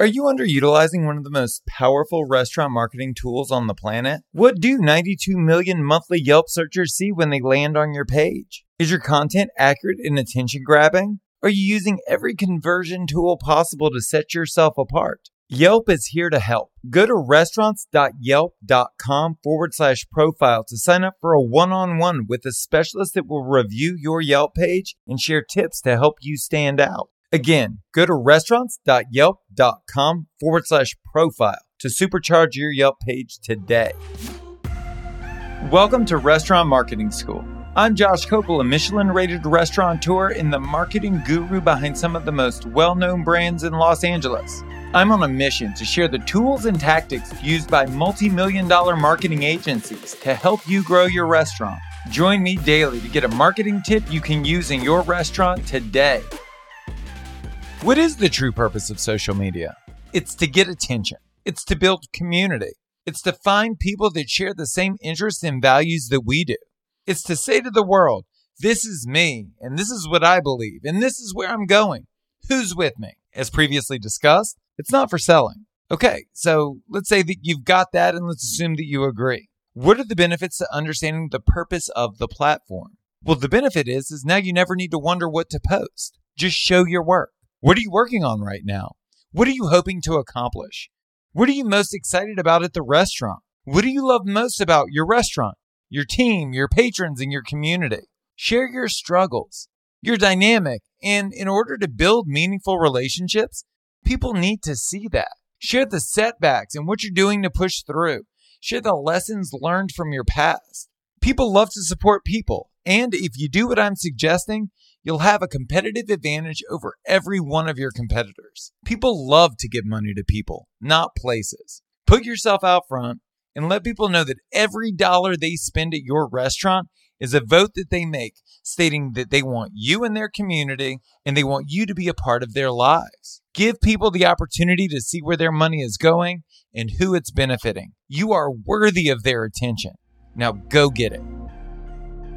Are you underutilizing one of the most powerful restaurant marketing tools on the planet? What do 92 million monthly Yelp searchers see when they land on your page? Is your content accurate and attention grabbing? Are you using every conversion tool possible to set yourself apart? Yelp is here to help. Go to restaurants.yelp.com forward slash profile to sign up for a one on one with a specialist that will review your Yelp page and share tips to help you stand out. Again, go to restaurants.yelp.com forward slash profile to supercharge your Yelp page today. Welcome to Restaurant Marketing School. I'm Josh Kopel, a Michelin rated restaurateur and the marketing guru behind some of the most well known brands in Los Angeles. I'm on a mission to share the tools and tactics used by multi million dollar marketing agencies to help you grow your restaurant. Join me daily to get a marketing tip you can use in your restaurant today. What is the true purpose of social media? It's to get attention, it's to build community, it's to find people that share the same interests and values that we do. It's to say to the world, this is me, and this is what I believe, and this is where I'm going. Who's with me? As previously discussed, it's not for selling. Okay, so let's say that you've got that and let's assume that you agree. What are the benefits to understanding the purpose of the platform? Well, the benefit is is now you never need to wonder what to post. Just show your work. What are you working on right now? What are you hoping to accomplish? What are you most excited about at the restaurant? What do you love most about your restaurant, your team, your patrons, and your community? Share your struggles. You're dynamic, and in order to build meaningful relationships, people need to see that. Share the setbacks and what you're doing to push through. Share the lessons learned from your past. People love to support people, and if you do what I'm suggesting, you'll have a competitive advantage over every one of your competitors. People love to give money to people, not places. Put yourself out front and let people know that every dollar they spend at your restaurant is a vote that they make stating that they want you in their community and they want you to be a part of their lives. Give people the opportunity to see where their money is going and who it's benefiting. You are worthy of their attention. Now go get it.